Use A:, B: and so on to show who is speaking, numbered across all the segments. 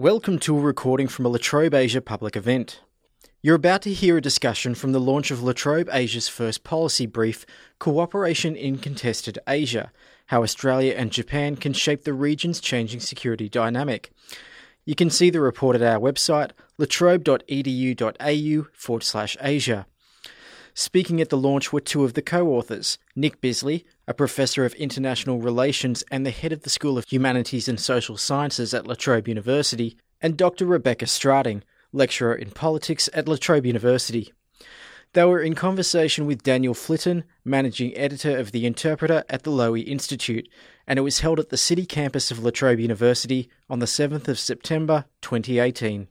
A: Welcome to a recording from a La Trobe Asia public event. You're about to hear a discussion from the launch of La Trobe Asia's first policy brief, Cooperation in Contested Asia How Australia and Japan Can Shape the Region's Changing Security Dynamic. You can see the report at our website, latrobe.edu.au forward slash Asia. Speaking at the launch were two of the co authors Nick Bisley, a professor of international relations and the head of the School of Humanities and Social Sciences at La Trobe University, and Dr. Rebecca Strating, lecturer in politics at La Trobe University. They were in conversation with Daniel Flitton, managing editor of The Interpreter at the Lowy Institute, and it was held at the city campus of La Trobe University on the 7th of September 2018.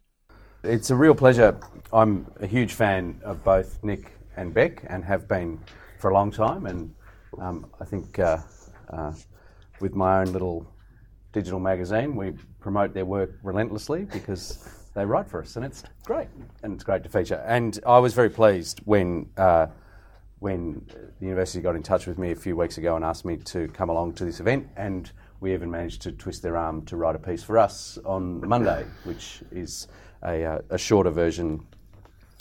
B: It's a real pleasure. I'm a huge fan of both Nick and Beck and have been for a long time, and um, I think uh, uh, with my own little digital magazine, we promote their work relentlessly because they write for us, and it's great, and it's great to feature. And I was very pleased when uh, when the university got in touch with me a few weeks ago and asked me to come along to this event, and we even managed to twist their arm to write a piece for us on Monday, which is a, uh, a shorter version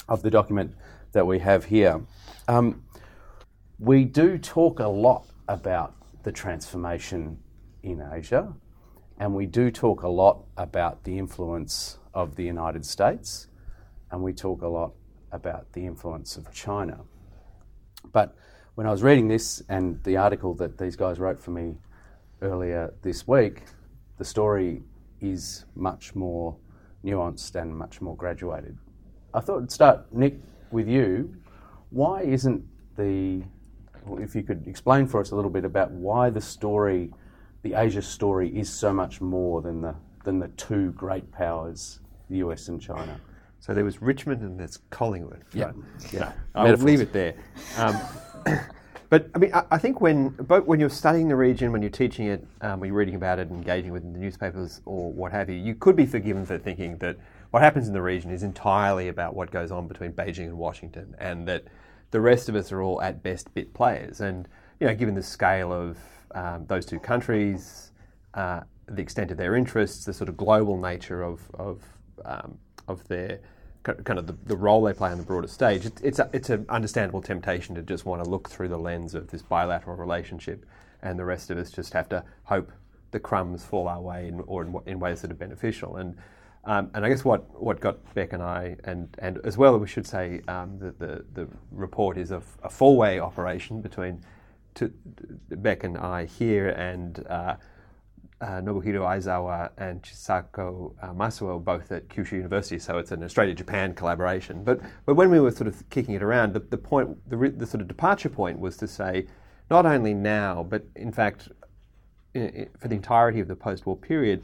B: of the document that we have here. Um, we do talk a lot about the transformation in Asia, and we do talk a lot about the influence of the United States, and we talk a lot about the influence of China. But when I was reading this and the article that these guys wrote for me earlier this week, the story is much more nuanced and much more graduated. I thought I'd start, Nick, with you. Why isn't the, if you could explain for us a little bit about why the story, the Asia story, is so much more than the, than the two great powers the US and China.
C: So there was Richmond and there's Collingwood.
B: Yeah, yeah.
C: I'll leave it there. Um, but I mean, I, I, think when both when you're studying the region, when you're teaching it, um, when you're reading about it, engaging with the newspapers or what have you, you could be forgiven for thinking that what happens in the region is entirely about what goes on between Beijing and Washington, and that the rest of us are all at best bit players. And you know, given the scale of um, those two countries, uh, the extent of their interests, the sort of global nature of, of um, of their kind of the, the, role they play on the broader stage, it, it's a, it's an understandable temptation to just want to look through the lens of this bilateral relationship, and the rest of us just have to hope the crumbs fall our way in, or in, in ways that are beneficial. And um, and I guess what, what got Beck and I, and, and as well, we should say um, that the, the report is a, a four way operation between to, Beck and I here and uh, uh, Nobuhiro Aizawa and Chisako uh, Masuo, both at Kyushu University, so it's an Australia-Japan collaboration. But, but when we were sort of kicking it around, the, the point, the, the sort of departure point was to say, not only now, but in fact, in, in, for the entirety of the post-war period,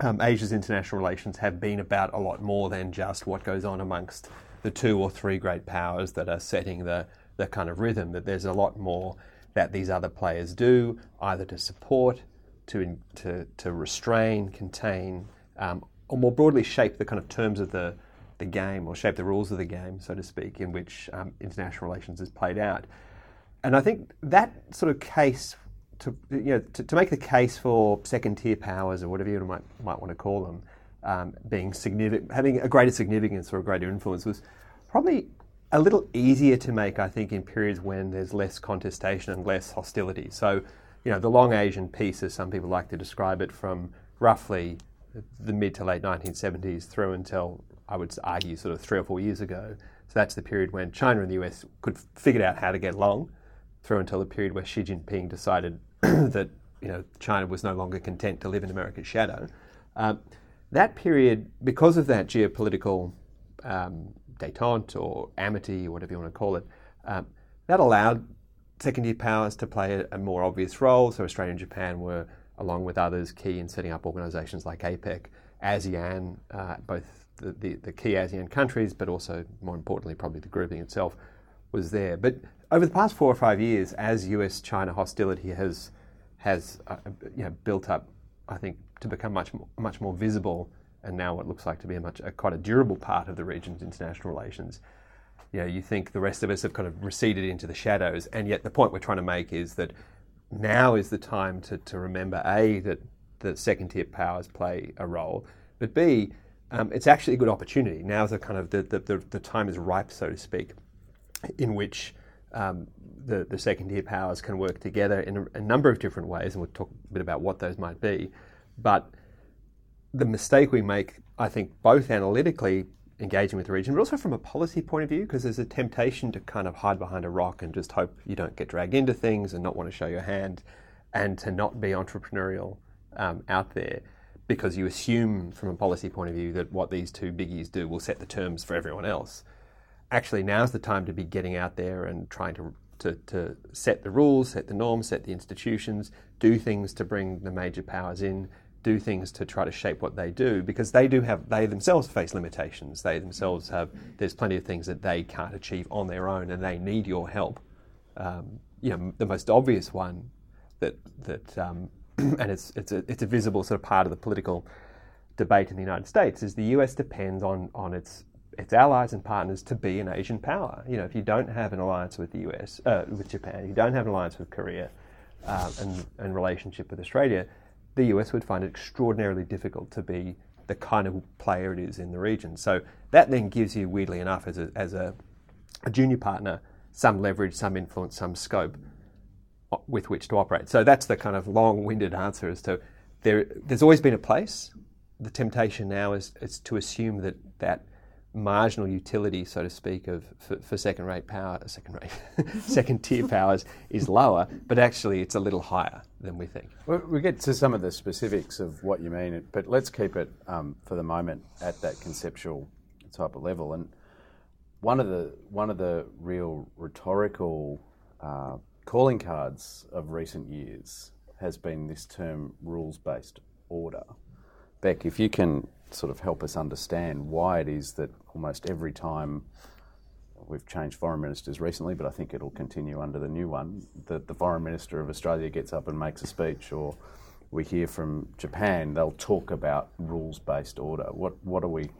C: um, Asia's international relations have been about a lot more than just what goes on amongst the two or three great powers that are setting the, the kind of rhythm, that there's a lot more that these other players do, either to support, to, to, to restrain, contain, um, or more broadly shape the kind of terms of the, the game or shape the rules of the game, so to speak, in which um, international relations is played out. And I think that sort of case, to, you know, to, to make the case for second tier powers or whatever you might, might want to call them, um, being significant, having a greater significance or a greater influence was probably a little easier to make, I think, in periods when there's less contestation and less hostility. So you know, the long Asian peace, as some people like to describe it, from roughly the mid to late 1970s through until I would argue sort of three or four years ago. So that's the period when China and the US could figure out how to get along, through until the period where Xi Jinping decided that you know China was no longer content to live in America's shadow. Um, that period, because of that geopolitical um, détente or amity, whatever you want to call it, um, that allowed second-tier powers to play a, a, more obvious role. So Australia and Japan were, along with others, key in setting up organisations like APEC, ASEAN, uh, both the, the, the, key ASEAN countries, but also more importantly, probably the grouping itself was there. But over the past four or five years, as US-China hostility has has uh, you know, built up, I think, to become much more, much more visible, and now what looks like to be a much a, quite a durable part of the region's international relations you know, you think the rest of us have kind of receded into the shadows, and yet the point we're trying to make is that now is the time to, to remember a that the second tier powers play a role, But B, um, it's actually a good opportunity. Now the kind of the, the, the time is ripe, so to speak, in which um, the, the second tier powers can work together in a, a, number of different ways, and we'll talk a bit about what those might be. But the mistake we make, I think, both analytically engaging with the region, but also from a policy point of view, because there's a temptation to kind of hide behind a rock and just hope you don't get dragged into things and not want to show your hand and to not be entrepreneurial um, out there because you assume from a policy point of view that what these two biggies do will set the terms for everyone else. Actually, now's the time to be getting out there and trying to, to, to set the rules, set the norms, set the institutions, do things to bring the major powers in, do things to try to shape what they do because they do have they themselves face limitations. They themselves have there's plenty of things that they can't achieve on their own and they need your help. Um, you know the most obvious one that that um, and it's it's a it's a visible sort of part of the political debate in the United States is the US depends on on its its allies and partners to be an Asian power. You know, if you don't have an alliance with the US, uh, with Japan, you don't have an alliance with Korea, uh, and and relationship with Australia, the US would find it extraordinarily difficult to be the kind of player it is in the region. So that then gives you, weirdly enough, as a, as a, a junior partner, some leverage, some influence, some scope uh, with which to operate. So that's the kind of long-winded answer as to there. There's always been a place. The temptation now is, is to assume that that marginal utility, so to speak, of for, for second-rate power, second-rate, second-tier powers is lower, but actually it's a little higher than we think.
B: Well, we get to some of the specifics of what you mean, but let's keep it um, for the moment at that conceptual type of level. And one of the one of the real rhetorical uh, calling cards of recent years has been this term rules-based order. Beck, if you can sort of help us understand why it is that almost every time we've changed foreign ministers recently, but I think it'll continue under the new one, that the foreign minister of Australia gets up and makes a speech, or we hear from Japan, they'll talk about rules based order. What, what are we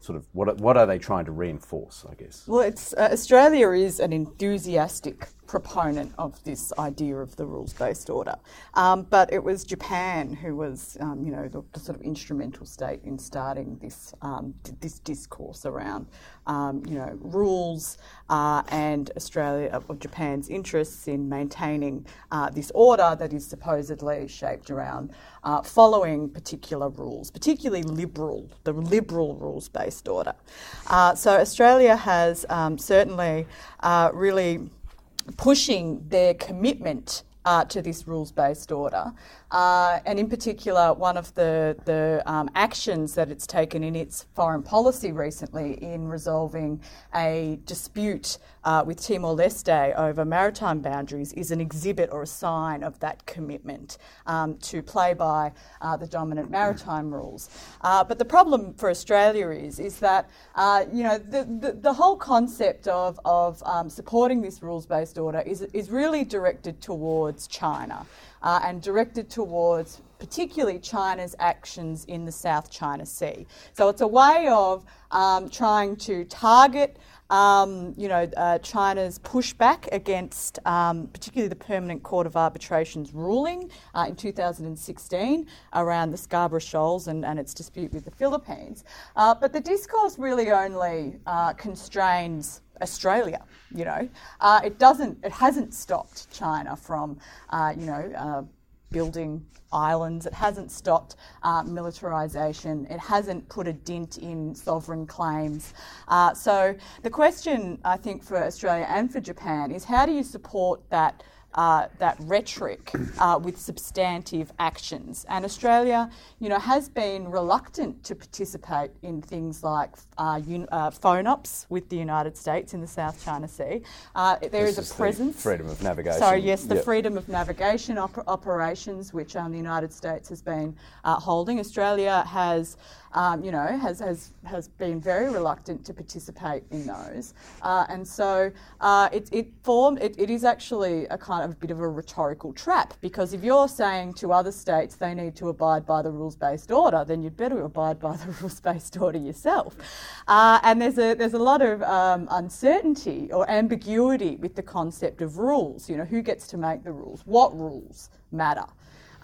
B: sort of what what are they trying to reinforce? I guess.
D: Well, it's uh, Australia is an enthusiastic proponent of this idea of the rules-based order, um, but it was Japan who was, um, you know, the, the, sort of instrumental state in starting this um, this discourse around, um, you know, rules uh, and Australia of Japan's interests in maintaining uh, this order that is supposedly shaped around uh, following particular rules, particularly liberal, the liberal rules-based order. Uh, so Australia has um, certainly uh, really pushing their commitment uh, to this rules based order. Uh, and in particular, one of the, the um, actions that it's taken in its foreign policy recently in resolving a dispute uh, with Timor Leste over maritime boundaries is an exhibit or a sign of that commitment um, to play by uh, the dominant maritime rules. Uh, but the problem for Australia is, is that uh, you know, the, the, the, whole concept of, of um, supporting this rules based order is, is really directed towards China uh, and directed towards particularly China's actions in the South China Sea. So it's a way of um, trying to target. Um, you know, uh, China's pushback against um, particularly the Permanent Court of Arbitration's ruling uh, in 2016 around the Scarborough Shoals and, and its dispute with the Philippines. Uh, but the discourse really only uh, constrains Australia. You know, uh, it doesn't. It hasn't stopped China from, uh, you know, uh, building islands. It hasn't stopped uh, militarisation. It hasn't put a dent in sovereign claims. Uh, so the question, I think, for Australia and for Japan is how do you support that? Uh, that rhetoric uh, with substantive actions. And Australia, you know, has been reluctant to participate in things like uh, un- uh, FONOPs with the United States in the South China Sea. Uh, there
B: this
D: is a presence.
B: freedom of navigation.
D: Sorry, yes, the
B: yep.
D: freedom of navigation op- operations, which um, the United States has been uh, holding. Australia has um, you know, has, has, has been very reluctant to participate in those. Uh, and so uh, it, it, formed, it, it is actually a kind of a bit of a rhetorical trap because if you're saying to other states they need to abide by the rules based order, then you'd better abide by the rules based order yourself. Uh, and there's a, there's a lot of um, uncertainty or ambiguity with the concept of rules. You know, who gets to make the rules? What rules matter?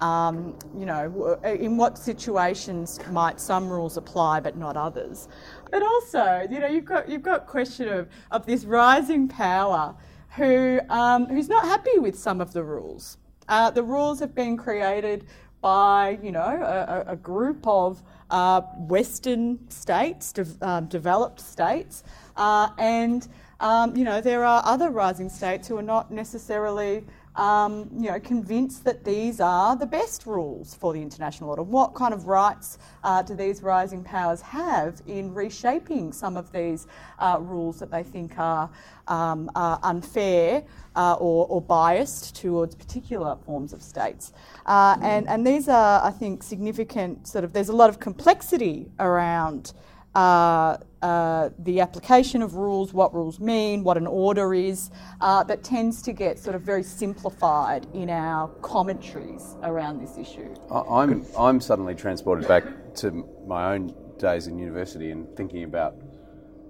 D: Um, you know, in what situations might some rules apply but not others? But also, you know, you've got you've got question of, of this rising power who um, who's not happy with some of the rules. Uh, the rules have been created by you know a, a group of uh, Western states, de- um, developed states, uh, and um, you know there are other rising states who are not necessarily um, you know, convinced that these are the best rules for the international order. What kind of rights uh, do these rising powers have in reshaping some of these uh, rules that they think are, um, are unfair uh, or, or, biased towards particular forms of states? Uh, and, and these are, I think, significant sort of, there's a lot of complexity around. Uh, uh, the application of rules, what rules mean, what an order is, uh, that tends to get sort of very simplified in our commentaries around this issue.
B: I'm, I'm suddenly transported back to my own days in university and thinking about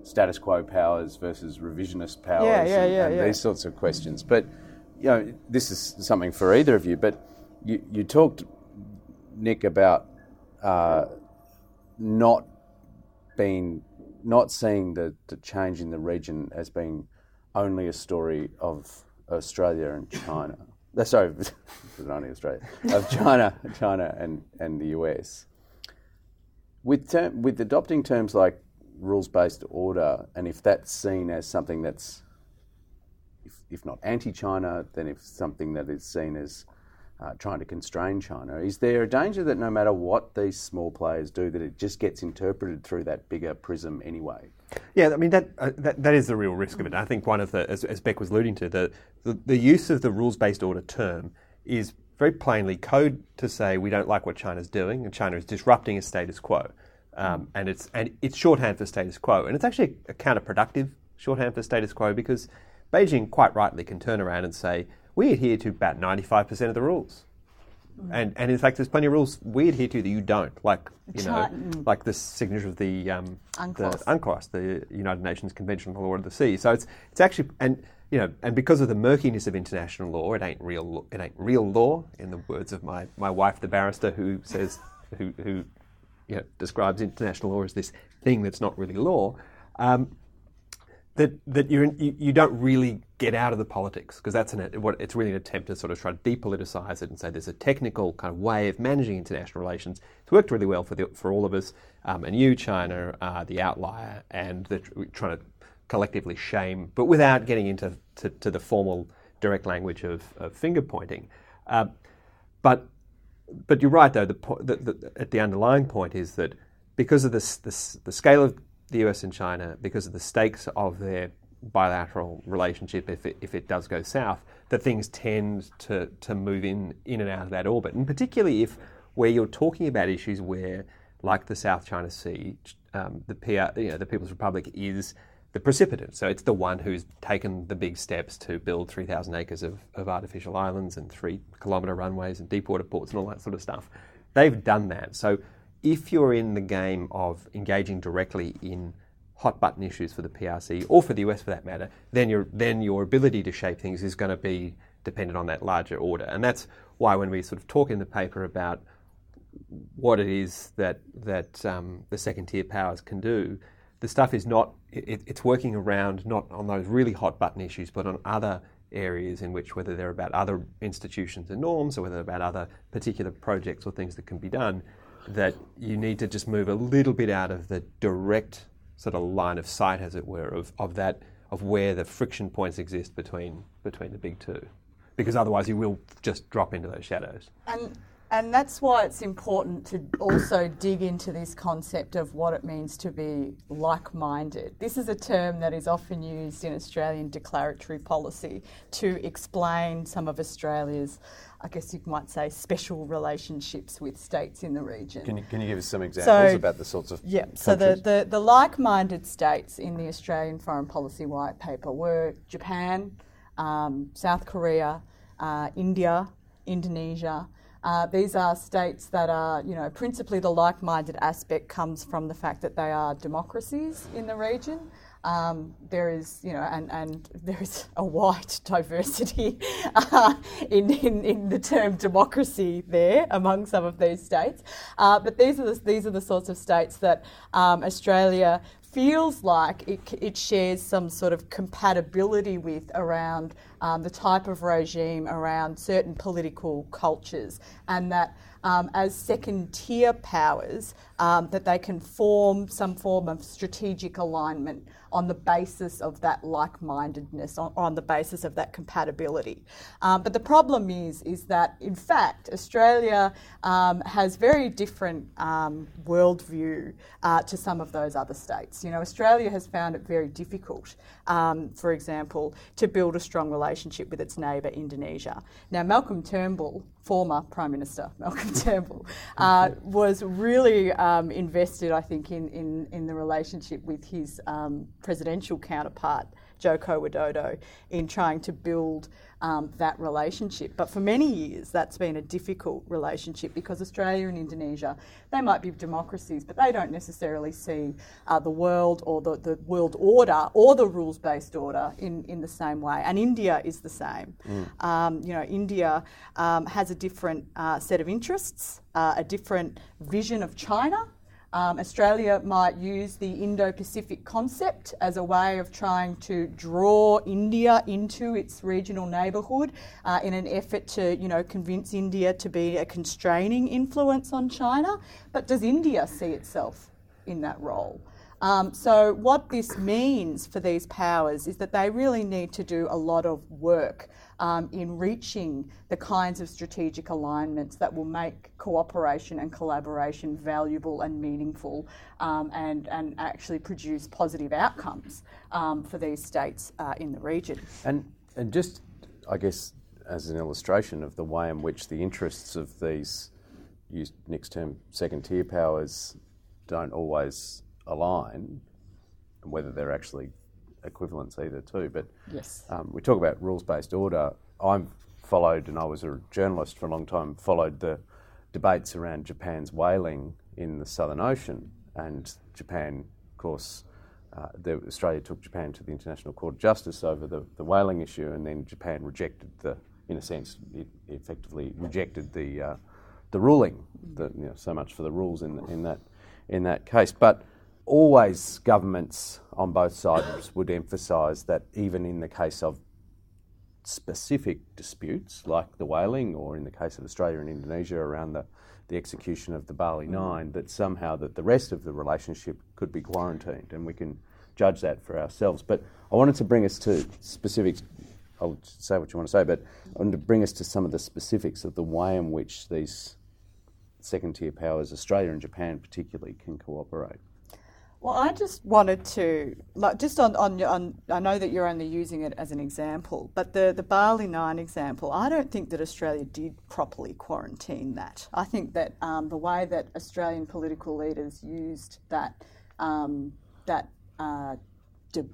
B: status quo powers versus revisionist powers
D: yeah, yeah,
B: and,
D: yeah,
B: and
D: yeah.
B: these sorts of questions. But, you know, this is something for either of you, but you, you talked, Nick, about uh, not being not seeing the, the change in the region as being only a story of Australia and China. Uh, sorry, not only Australia, of China, China and, and the US. With, term, with adopting terms like rules based order, and if that's seen as something that's, if, if not anti China, then if something that is seen as uh, trying to constrain China. Is there a danger that no matter what these small players do, that it just gets interpreted through that bigger prism anyway?
C: Yeah, I mean that uh, that, that is the real risk of it. I think one of the, as, as Beck was alluding to, the, the, the use of the rules-based order term is very plainly code to say we don't like what China's doing, and China is disrupting a status quo, um, and it's and it's shorthand for status quo, and it's actually a counterproductive shorthand for status quo because Beijing quite rightly can turn around and say we adhere to about 95% of the rules. Mm. And, and in fact, there's plenty of rules we adhere to that you don't, like you know, like the signature of the um,
D: UNCLOS.
C: the UNCLOS, the United Nations Convention on the Law of the Sea. So it's it's actually and you know, and because of the murkiness of international law, it ain't real. It ain't real law, in the words of my, my wife, the barrister, who says who who you know, describes international law as this thing that's not really law. Um, that that you, you don't really get out of the politics because that's an what it's really an attempt to sort of try to depoliticize it and say there's a technical kind of way of managing international relations. It's worked really well for the, for all of us, um, and you, China, are the outlier, and they're trying to collectively shame, but without getting into to, to the formal direct language of, of finger pointing. Uh, but but you're right though. The, the, the, at the underlying point is that because of this, this the scale of the US and China, because of the stakes of their bilateral relationship, if it, if it does go south, that things tend to, to move in, in and out of that orbit. And particularly if where you're talking about issues where, like the South China Sea, um, the, PR, you know, the People's Republic is the precipitant. So it's the one who's taken the big steps to build 3,000 acres of, of artificial islands and three kilometre runways and deep water ports and all that sort of stuff. They've done that. So if you're in the game of engaging directly in hot button issues for the PRC or for the US for that matter, then your then your ability to shape things is going to be dependent on that larger order. And that's why when we sort of talk in the paper about what it is that that um, the second tier powers can do, the stuff is not it, it's working around not on those really hot button issues, but on other areas in which whether they're about other institutions and norms or whether they're about other particular projects or things that can be done that you need to just move a little bit out of the direct sort of line of sight, as it were, of, of that of where the friction points exist between between the big two, because otherwise you will just drop into those shadows.
D: And and that's why it's important to also dig into this concept of what it means to be like minded. This is a term that is often used in Australian declaratory policy to explain some of Australia's I guess you might say, special relationships with states in the region.
B: Can you, can you give us some examples
D: so,
B: about the sorts of
D: Yeah, so the, the, the like minded states in the Australian Foreign Policy White Paper were Japan, um, South Korea, uh, India, Indonesia. Uh, these are states that are, you know, principally the like minded aspect comes from the fact that they are democracies in the region. um, there is, you know, and, and there is a wide diversity uh, in, in, in the term democracy there among some of these states. Uh, but these are the, these are the sorts of states that um, Australia feels like it, it shares some sort of compatibility with around um, the type of regime, around certain political cultures, and that um, as second tier powers, um, that they can form some form of strategic alignment on the basis of that like-mindedness, on, on the basis of that compatibility. Um, but the problem is, is that in fact Australia um, has very different um, worldview uh, to some of those other states. You know, Australia has found it very difficult, um, for example, to build a strong relationship with its neighbour Indonesia. Now, Malcolm Turnbull former Prime Minister Malcolm Turnbull uh, was really um, invested, I think, in, in, in, the relationship with his um, presidential counterpart, Joko Widodo, in trying to build um, that relationship. But for many years, that's been a difficult relationship because Australia and Indonesia, they might be democracies, but they don't necessarily see uh, the world or the, the world order or the rules based order in, in the same way. And India is the same. Mm. Um, you know, India um, has a different uh, set of interests, uh, a different vision of China. Um, Australia might use the Indo Pacific concept as a way of trying to draw India into its regional neighbourhood uh, in an effort to, you know, convince India to be a constraining influence on China. But does India see itself in that role? Um, so, what this means for these powers is that they really need to do a lot of work um, in reaching the kinds of strategic alignments that will make cooperation and collaboration valuable and meaningful um, and, and actually produce positive outcomes um, for these states uh, in the region.
B: And, and just, I guess, as an illustration of the way in which the interests of these, use next term, second tier powers don't always align, and whether they're actually equivalents either too. But
D: yes,
B: um, we talk about rules-based order. I've followed, and I was a journalist for a long time. Followed the debates around Japan's whaling in the Southern Ocean, and Japan, of course. Uh, the, Australia took Japan to the International Court of Justice over the, the whaling issue, and then Japan rejected the, in a sense, it effectively rejected the uh, the ruling. The, you know, so much for the rules in in that in that case. But always governments on both sides would emphasise that even in the case of specific disputes like the whaling or in the case of Australia and Indonesia around the, the execution of the Bali mm. Nine, that somehow that the rest of the relationship could be quarantined and we can judge that for ourselves. But I wanted to bring us to specifics. I'll say what you want to say, but I wanted to bring us to some of the specifics of the way in which these second tier powers, Australia and Japan particularly, can cooperate.
D: Well, I just wanted to, like, just on, on, on, I know that you're only using it as an example, but the, the Bali 9 example, I don't think that Australia did properly quarantine that. I think that um, the way that Australian political leaders used that, um, that, uh, de-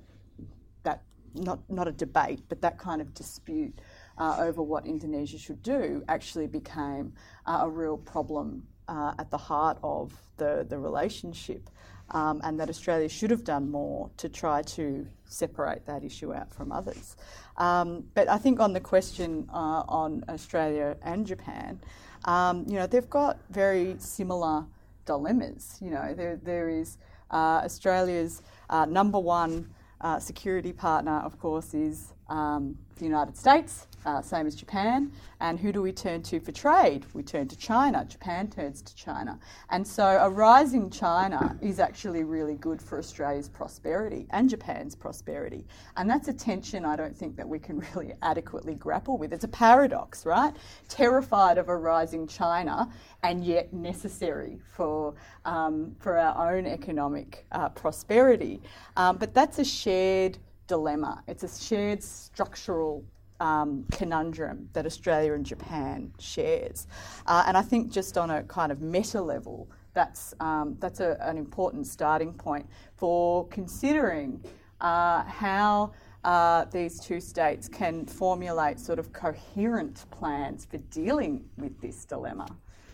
D: that not, not a debate, but that kind of dispute uh, over what Indonesia should do actually became uh, a real problem uh, at the heart of the, the relationship um, and that Australia should have done more to try to separate that issue out from others. Um, but I think on the question uh, on Australia and Japan, um, you know, they've got very similar dilemmas. You know, there, there is uh, Australia's uh, number one uh, security partner, of course, is um, the United States uh, same as Japan. And who do we turn to for trade? We turn to China. Japan turns to China. And so a rising China is actually really good for Australia's prosperity and Japan's prosperity. And that's a tension I don't think that we can really adequately grapple with. It's a paradox, right? Terrified of a rising China and yet necessary for, um, for our own economic uh, prosperity. Um, but that's a shared dilemma. It's a shared structural um, conundrum that Australia and Japan shares. Uh, and I think just on a kind of meta level, that's, um, that's a, an important starting point for considering uh, how uh, these two states can formulate sort of coherent plans for dealing with this dilemma.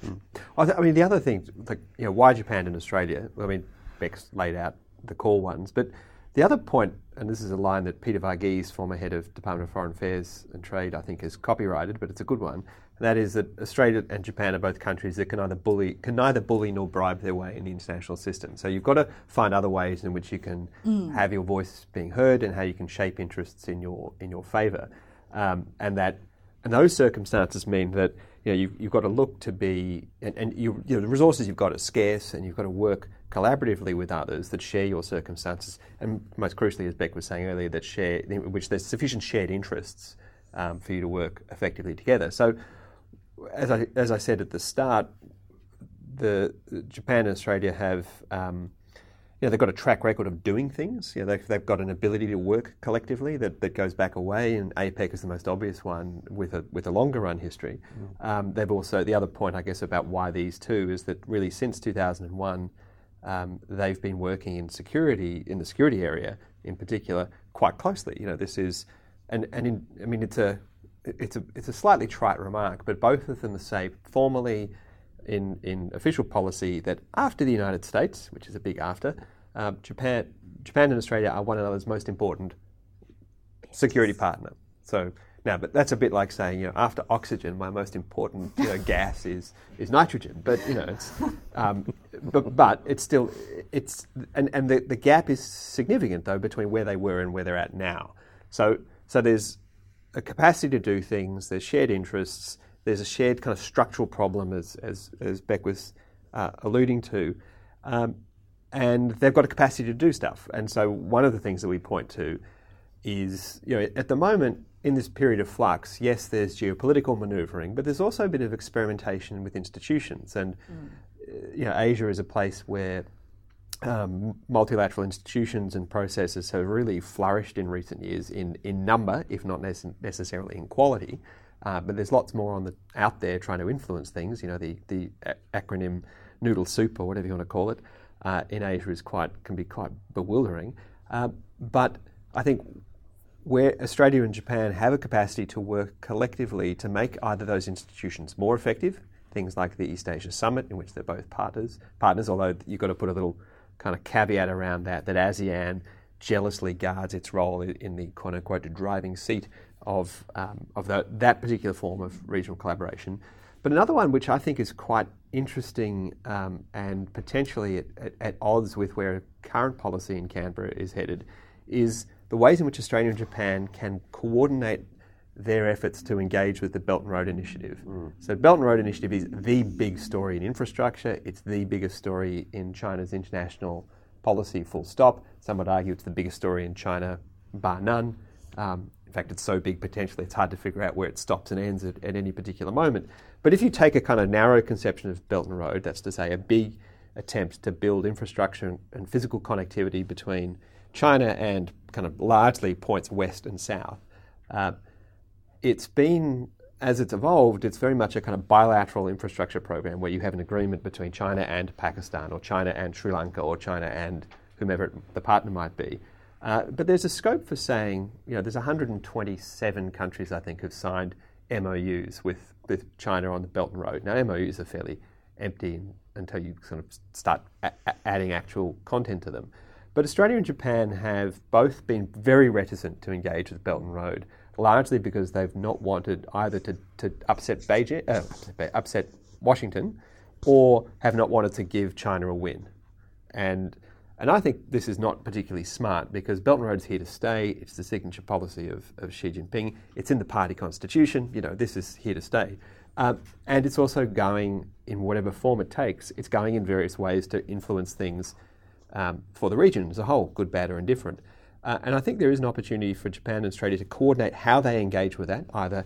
C: Mm. I, th- I, mean, the other thing, you know, why Japan and Australia? I mean, Beck's laid out the core ones, but the other point, and this is a line that Peter Varghese, former head of Department of Foreign Affairs and Trade, I think has copyrighted, but it's a good one. And that is that Australia and Japan are both countries that can either bully, can neither bully nor bribe their way in the international system. So you've got to find other ways in which you can have your voice being heard and how you can shape interests in your in your favour. Um, and that and those circumstances mean that you know, you've, you've got to look to be, and, and you, you know, the resources you've got are scarce, and you've got to work collaboratively with others that share your circumstances, and most crucially, as Beck was saying earlier, that share, in which there's sufficient shared interests um, for you to work effectively together. So, as I, as I said at the start, the Japan and Australia have um, you know, they've got a track record of doing things. You know, they've, they've got an ability to work collectively that, that goes back away, and APEC is the most obvious one with a, with a longer run history. Mm. Um, they've also, the other point, I guess, about why these two is that really since 2001, um, they've been working in security, in the security area in particular, quite closely. You know, this is, and, and in, I mean, it's a, it's a, it's a slightly trite remark, but both of them say formally in, in official policy that after the United States, which is a big after, uh, Japan, Japan and Australia are one another's most important security partner. So now, but that's a bit like saying, you know, after oxygen, my most important you know, gas is is nitrogen. But you know, it's, um, but, but it's still it's and, and the, the gap is significant though between where they were and where they're at now. So so there's a capacity to do things. There's shared interests there's a shared kind of structural problem, as, as, as Beck was uh, alluding to. Um, and they've got a capacity to do stuff. And so one of the things that we point to is, you know, at the moment, in this period of flux, yes, there's geopolitical maneuvering, but there's also a bit of experimentation with institutions. And, mm. you know, Asia is a place where um, multilateral institutions and processes have really flourished in recent years in, in number, if not necessarily in quality. Uh, but there's lots more on the out there trying to influence things. You know, the the acronym noodle soup or whatever you want to call it uh, in Asia is quite can be quite bewildering. Uh, but I think where Australia and Japan have a capacity to work collectively to make either those institutions more effective, things like the East Asia Summit, in which they're both partners, partners. Although you've got to put a little kind of caveat around that that ASEAN jealously guards its role in the quote unquote driving seat of, um, of the, that particular form of regional collaboration. But another one which I think is quite interesting um, and potentially at, at, at, odds with where current policy in Canberra is headed is the ways in which Australia and Japan can coordinate their efforts to engage with the Belt and Road Initiative. Mm. So, Belt and Road Initiative is the big story in infrastructure. It's the biggest story in China's international policy. Full stop. Some would argue it's the biggest story in China, bar none. Um, fact, it's so big potentially it's hard to figure out where it stops and ends at, at any particular moment. But if you take a kind of narrow conception of Belt and Road, that's to say a big attempt to build infrastructure and physical connectivity between China and kind of largely points west and south, uh, it's been as it's evolved, it's very much a kind of bilateral infrastructure program where you have an agreement between China and Pakistan, or China and Sri Lanka, or China and whomever the partner might be. Uh, but there's a scope for saying, you know, there's 127 countries, I think, have signed MOUs with, with China on the Belt and Road. Now, MOUs are fairly empty until you sort of start a- adding actual content to them. But Australia and Japan have both been very reticent to engage with Belt and Road, largely because they've not wanted either to, to upset Beijing, uh, upset Washington, or have not wanted to give China a win. And and I think this is not particularly smart because Belt and Road is here to stay. It's the signature policy of, of Xi Jinping. It's in the party constitution. You know, this is here to stay. Um, and it's also going in whatever form it takes. It's going in various ways to influence things um, for the region as a whole, good, bad, or indifferent. Uh, and I think there is an opportunity for Japan and Australia to coordinate how they engage with that, either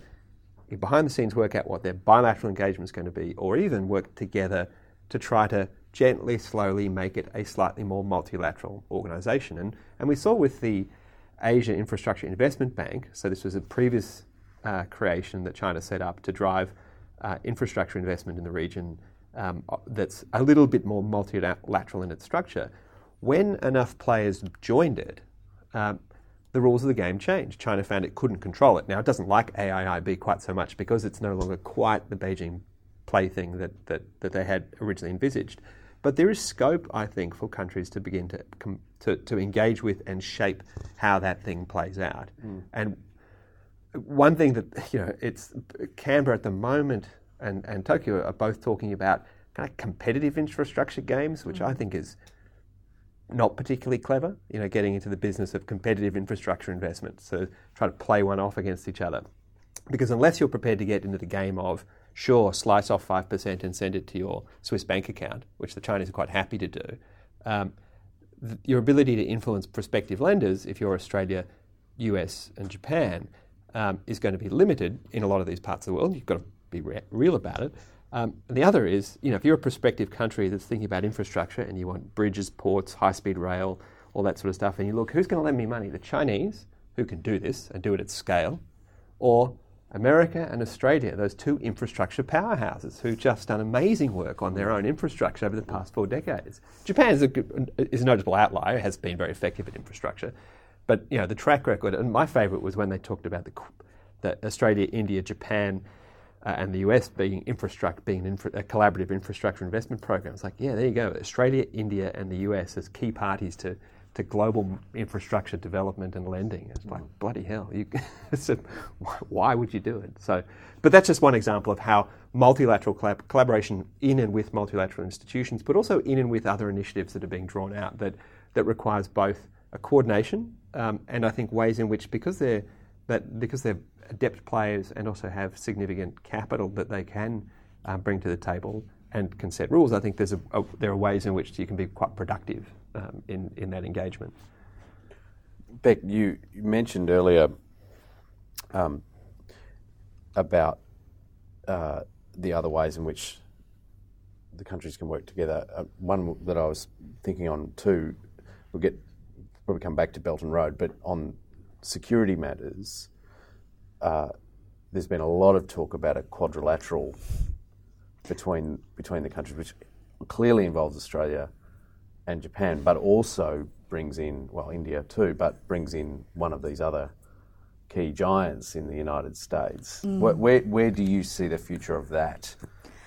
C: behind the scenes work out what their bilateral engagement is going to be, or even work together to try to gently, slowly make it a slightly more multilateral organisation. And, and we saw with the Asia Infrastructure Investment Bank, so this was a previous uh, creation that China set up to drive uh, infrastructure investment in the region um, that's a little bit more multilateral in its structure. When enough players joined it, um, the rules of the game changed. China found it couldn't control it. Now, it doesn't like AIIB quite so much because it's no longer quite the Beijing plaything that, that, that they had originally envisaged. But there is scope, I think, for countries to begin to com- to, to engage with and shape how that thing plays out. And one thing that you know, it's Canberra at the moment and, and Tokyo are both talking about kind of competitive infrastructure games, which I think is not particularly clever. You know, getting into the business of competitive infrastructure investment, so try to play one off against each other, because unless you're prepared to get into the game of sure slice off five percent and send it to your Swiss bank account, which the Chinese are quite happy to do. Um, th- your ability to influence prospective lenders, if you're Australia, US, and Japan, um, is going to be limited in a lot of these parts of the world. You've got to be re- real about it. Um, and the other is, you know, if you're a prospective country that's thinking about infrastructure and you want bridges, ports, high-speed rail, all that sort of stuff, and you look, who's going to lend me money? The Chinese, who can do this and do it at scale, or America and Australia, those two infrastructure powerhouses who've just done amazing work on their own infrastructure over the past four decades. Japan is a, good- is a notable outlier, has been very effective at infrastructure. But you know the track record, and my favourite was when they talked about the, the Australia, India, Japan, uh, and the US being infrastructure, being infra, a collaborative infrastructure investment program. It's like, yeah, there you go. Australia, India, and the US as key parties to, to global infrastructure development and lending. It's like bloody hell. You, it's a, why, why would you do it? So, but that's just one example of how multilateral collab- collaboration in and with multilateral institutions, but also in and with other initiatives that are being drawn out that that requires both a coordination um, and I think ways in which because they're that because they're adept players and also have significant capital that they can um, bring to the table and can set rules. I think there's a, a, there are ways in which you can be quite productive um, in in that engagement.
B: Beck, you, you mentioned earlier um, about uh, the other ways in which the countries can work together. Uh, one that I was thinking on too, we'll get probably come back to Belt and Road, but on security matters, uh, there's been a lot of talk about a quadrilateral between between the countries, which clearly involves Australia and Japan, but also brings in well India too, but brings in one of these other key giants in the United States. Where, where where do you see the future of that?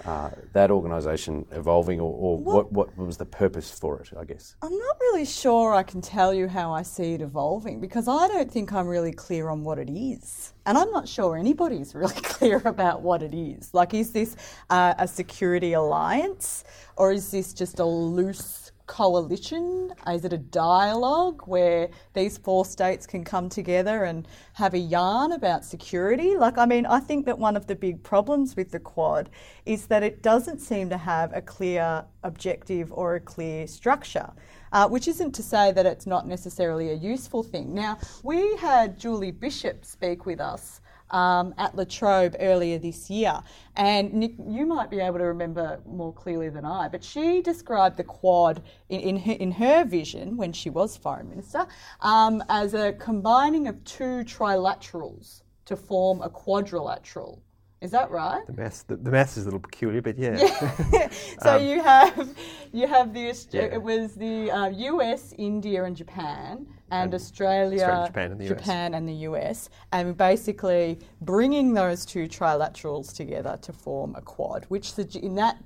B: Uh, that organisation evolving, or, or what, what was the purpose for it? I guess.
D: I'm not really sure I can tell you how I see it evolving because I don't think I'm really clear on what it is. And I'm not sure anybody's really clear about what it is. Like, is this uh, a security alliance or is this just a loose coalition? Is it a dialogue where these four states can come together and have a yarn about security? Like, I mean, I think that one of the big problems with the Quad is that it doesn't seem to have a clear objective or a clear structure. Uh, which isn't to say that it's not necessarily a useful thing. Now, we had Julie Bishop speak with us um, at La Trobe earlier this year. And Nick, you might be able to remember more clearly than I, but she described the Quad in, in, her, in her vision when she was Foreign Minister um, as a combining of two trilaterals to form a quadrilateral. Is that right?
C: The math the, the maths is a little peculiar, but yeah. yeah.
D: so you have you have the
C: Yeah.
D: it was the uh, US, India, and Japan, and,
C: And
D: Australia,
C: Australia, Japan, and the US.
D: And the US, and basically bringing those two trilaterals together to form a quad, which in that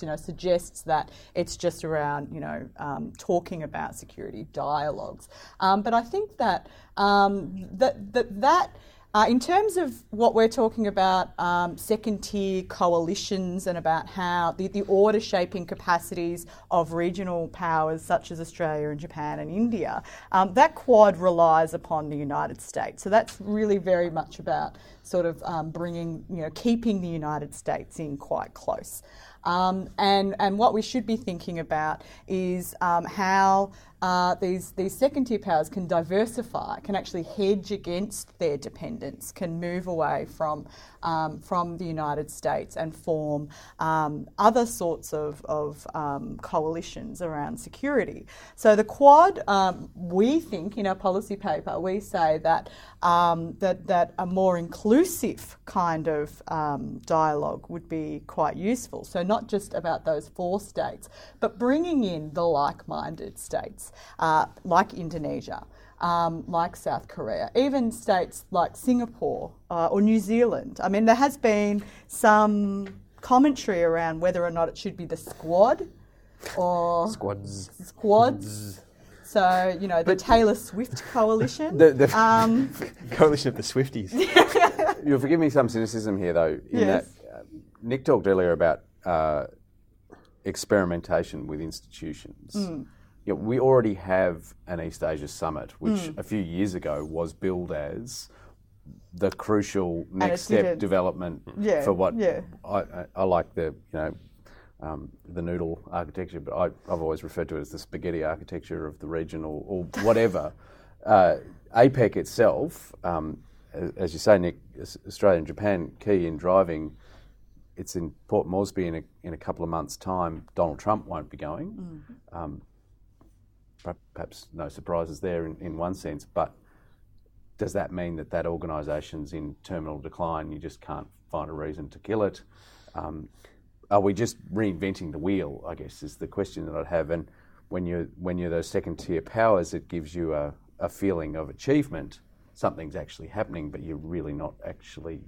D: you know suggests that it's just around you know um, talking about security dialogues. Um, but I think that um, that that that. Uh, in terms of what we're talking about, um, second tier coalitions and about how the, the order shaping capacities of regional powers such as Australia and Japan and India, um, that quad relies upon the United States. So that's really very much about sort of um, bringing, you know, keeping the United States in quite close. Um, and, and what we should be thinking about is um, how uh, these, these second tier powers can diversify, can actually hedge against their dependence, can move away from, um, from the United States and form um, other sorts of, of um, coalitions around security. So the Quad, um, we think in our policy paper, we say that, um, that, that a more inclusive kind of um, dialogue would be quite useful. So not just about those four states, but bringing in the like-minded states uh, like Indonesia. Um, like South Korea, even states like Singapore uh, or New Zealand. I mean, there has been some commentary around whether or not it should be the squad or
C: Squads.
D: squads. So, you know, the Taylor Swift coalition.
B: The- the-
D: um,
C: Coalition of the Swifties.
B: You'll forgive me some cynicism here, though. In
D: Yes.
B: that uh, Nick talked earlier about uh, experimentation with institutions.
D: Hmm.
B: Yeah, we already have an East Asia summit, which a few years ago was billed as the crucial next step development
D: Yeah,
B: for what
D: yeah.
B: I, I, like the you know um, the noodle architecture, but I, I've always referred to it as the spaghetti architecture of the region or, or whatever. uh, APEC itself, um, as you say, Nick, Australia and Japan key in driving. It's in Port Moresby in a, in a couple of months' time. Donald Trump won't be going. Um, per- perhaps no surprises there in, in one sense, but does that mean that that organisation's in terminal decline? You just can't find a reason to kill it. Um, are we just reinventing the wheel? I guess is the question that I'd have. And when you're when you're those second tier powers, it gives you a, a feeling of achievement. Something's actually happening, but you're really not actually,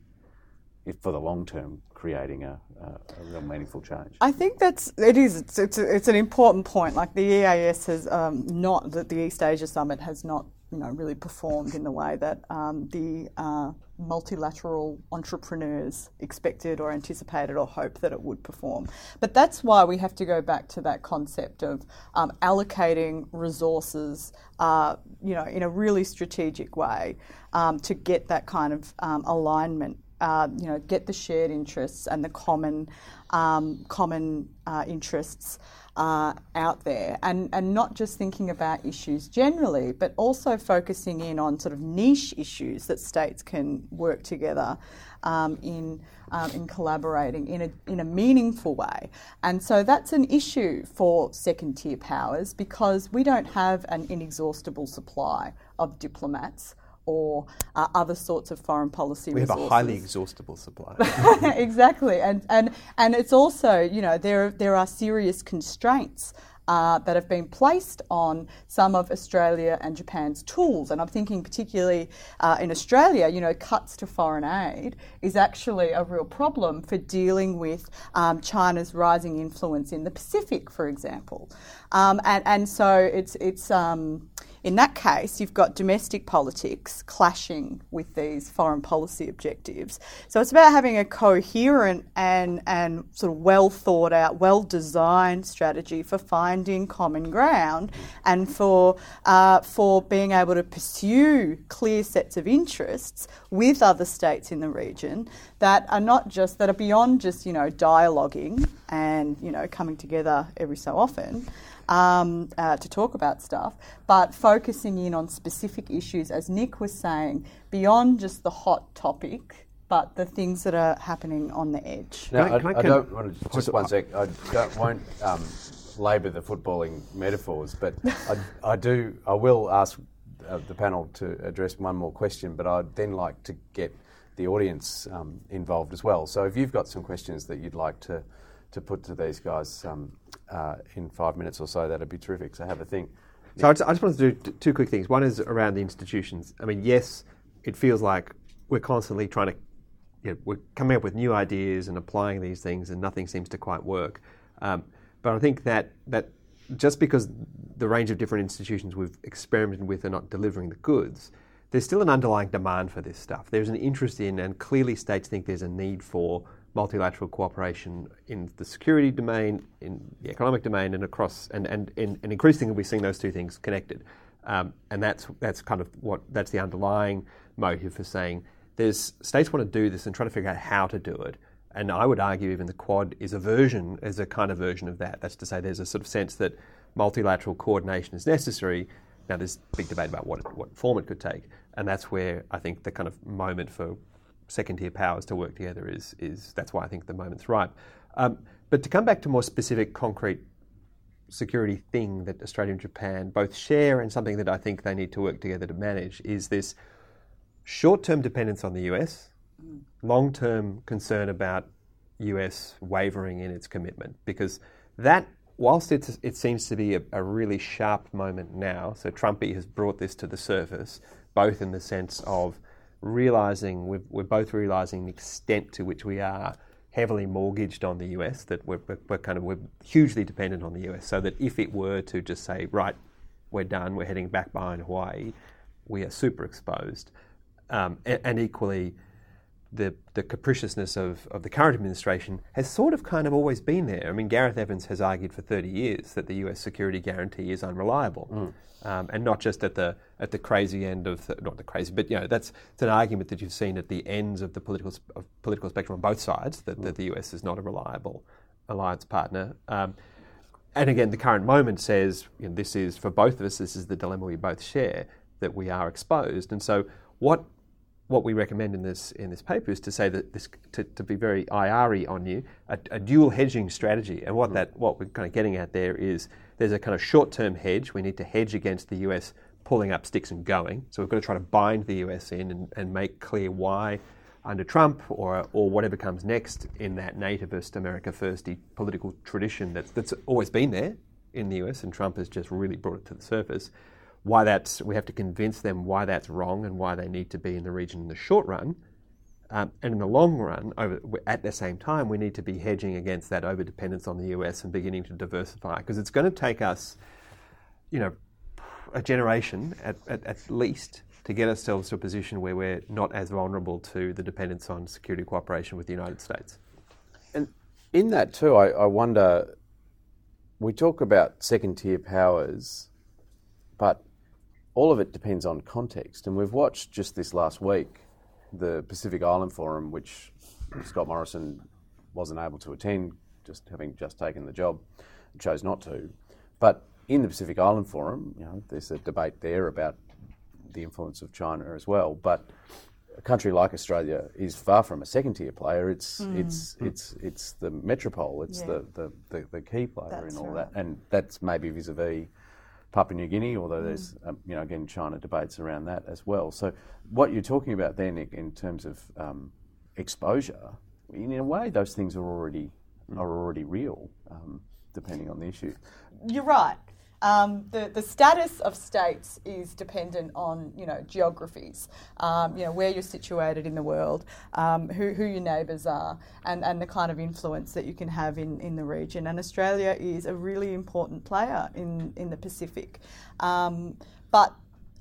B: if for the long term, creating a, a, a real meaningful change.
D: I think that's it is it's it's, it's an important point. Like the EAS has um, not that the East Asia Summit has not you know really performed in the way that um, the uh, multilateral entrepreneurs expected or anticipated or hoped that it would perform. But that's why we have to go back to that concept of um, allocating resources, uh, you know, in a really strategic way um, to get that kind of um, alignment uh, you know, get the shared interests and the common um, common uh, interests uh, out there, and and not just thinking about issues generally, but also focusing in on sort of niche issues that states can work together um, in. Um, in collaborating in a, in a meaningful way. And so that's an issue for second tier powers because we don't have an inexhaustible supply of diplomats or uh, other sorts of foreign policy
C: We have a highly exhaustible supply.
D: exactly, and and and it's also you know there there are serious constraints. Uh, that have been placed on some of Australia and Japan's tools, and I'm thinking particularly uh, in Australia. You know, cuts to foreign aid is actually a real problem for dealing with um, China's rising influence in the Pacific, for example, um, and and so it's it's. Um, in that case, you've got domestic politics clashing with these foreign policy objectives. So it's about having a coherent and, and sort of well thought out, well designed strategy for finding common ground and for, uh, for being able to pursue clear sets of interests with other states in the region that are not just, that are beyond just, you know, dialoguing and, you know, coming together every so often um, uh, to talk about stuff, but focusing in on specific issues, as Nick was saying, beyond just the hot topic, but the things that are happening on the edge.
B: Now,
C: Can I-
B: I,
C: can I
B: I don't want to just one sec. I don't, won't um, labour the footballing metaphors, but I, I do. I will ask uh, the panel to address one more question, but I'd then like to get the audience um, involved as well. So if you've got some questions that you'd like to to put to these guys um, uh, in five minutes or so, that'd be terrific. So have a think.
C: So I just, I just wanted to do two quick things. One is around the institutions. I mean, yes, it feels like we're constantly trying to, you know, we're coming up with new ideas and applying these things, and nothing seems to quite work. Um, but I think that that just because the range of different institutions we've experimented with are not delivering the goods, there's still an underlying demand for this stuff. There's an interest in, and clearly states think there's a need for multilateral cooperation in the security domain, in the economic domain, and across, and, and, and, increasingly we're seeing those two things connected. Um, and that's, that's kind of what, that's the underlying motive for saying there's states want to do this and trying to figure out how to do it. And I would argue even the Quad is a version, is a kind of version of that. That's to say there's a sort of sense that multilateral coordination is necessary. Now there's big debate about what, what form it could take. And that's where I think the kind of moment for second tier powers to work together is, is that's why I think the moment's ripe. Um, but to come back to more specific, concrete security thing that Australia and Japan both share and something that I think they need to work together to manage is this short term dependence on the US, long term concern about US wavering in its commitment. Because that, whilst it's, it seems to be a, a really sharp moment now, so Trumpy has brought this to the surface, both in the sense of realizing, we're both realizing the extent to which we are heavily mortgaged on the US, that we're, we're, we're kind of we're hugely dependent on the US, so that if it were to just say, right, we're done, we're heading back behind Hawaii, we are super exposed. Um, and, and, equally, the, the capriciousness of, of the current administration has sort of kind of always been there. I mean, Gareth Evans has argued for 30 years that the US security guarantee is unreliable. Mm. Um, and not just at the at the crazy end of the, not the crazy, but you know that's it's an argument that you've seen at the ends of the political of political spectrum on both sides that, mm. that the US is not a reliable alliance partner. Um, and again, the current moment says you know, this is for both of us. This is the dilemma we both share that we are exposed. And so, what what we recommend in this in this paper is to say that this to, to be very IR on you, a, a, dual hedging strategy. And what hmm. that what we're kind of getting at there is there's a kind of short term hedge. We need to hedge against the US pulling up sticks and going. So we've got to try to bind the US in and, and make clear why under Trump or, or whatever comes next in that nativist America firsty political tradition that's, that's always been there in the US, and Trump has just really brought it to the surface. Why that's, we have to convince them why that's wrong and why they need to be in the region in the short run. Um, and in the long run, over, at the same time, we need to be hedging against that over dependence on the US and beginning to diversify because it's going to take us, you know, a generation at, at, at least to get ourselves to a position where we're not as vulnerable to the dependence on security cooperation with the United States.
B: And in that too, I, I wonder. We talk about second tier powers, but all of it depends on context. And we've watched just this last week the Pacific Island Forum, which Scott Morrison wasn't able to attend, just having just taken the job, chose not to. But in the Pacific Island Forum, you know, there's a debate there about the influence of China as well. But a country like Australia is far from a second tier player. It's mm. it's it's it's the metropole. It's yeah. the, the, the, the, key player that's in all right. that, and that's maybe vis a vis Papua New Guinea. Although mm. there's um, you know again China debates around that as well. So what you're talking about there, Nick, in terms of um, exposure, in a way, those things are already mm. are already real, um, depending on the issue.
D: You're right. Um, the, the status of states is dependent on you know geographies, um, you know where you're situated in the world, um, who, who your neighbours are, and, and the kind of influence that you can have in, in the region. And Australia is a really important player in, in the Pacific, um, but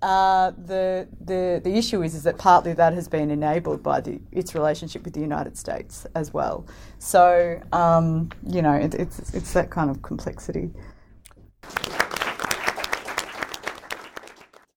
D: uh, the, the, the issue is, is that partly that has been enabled by the, its relationship with the United States as well. So, um, you know, it, it's, it's that kind of complexity.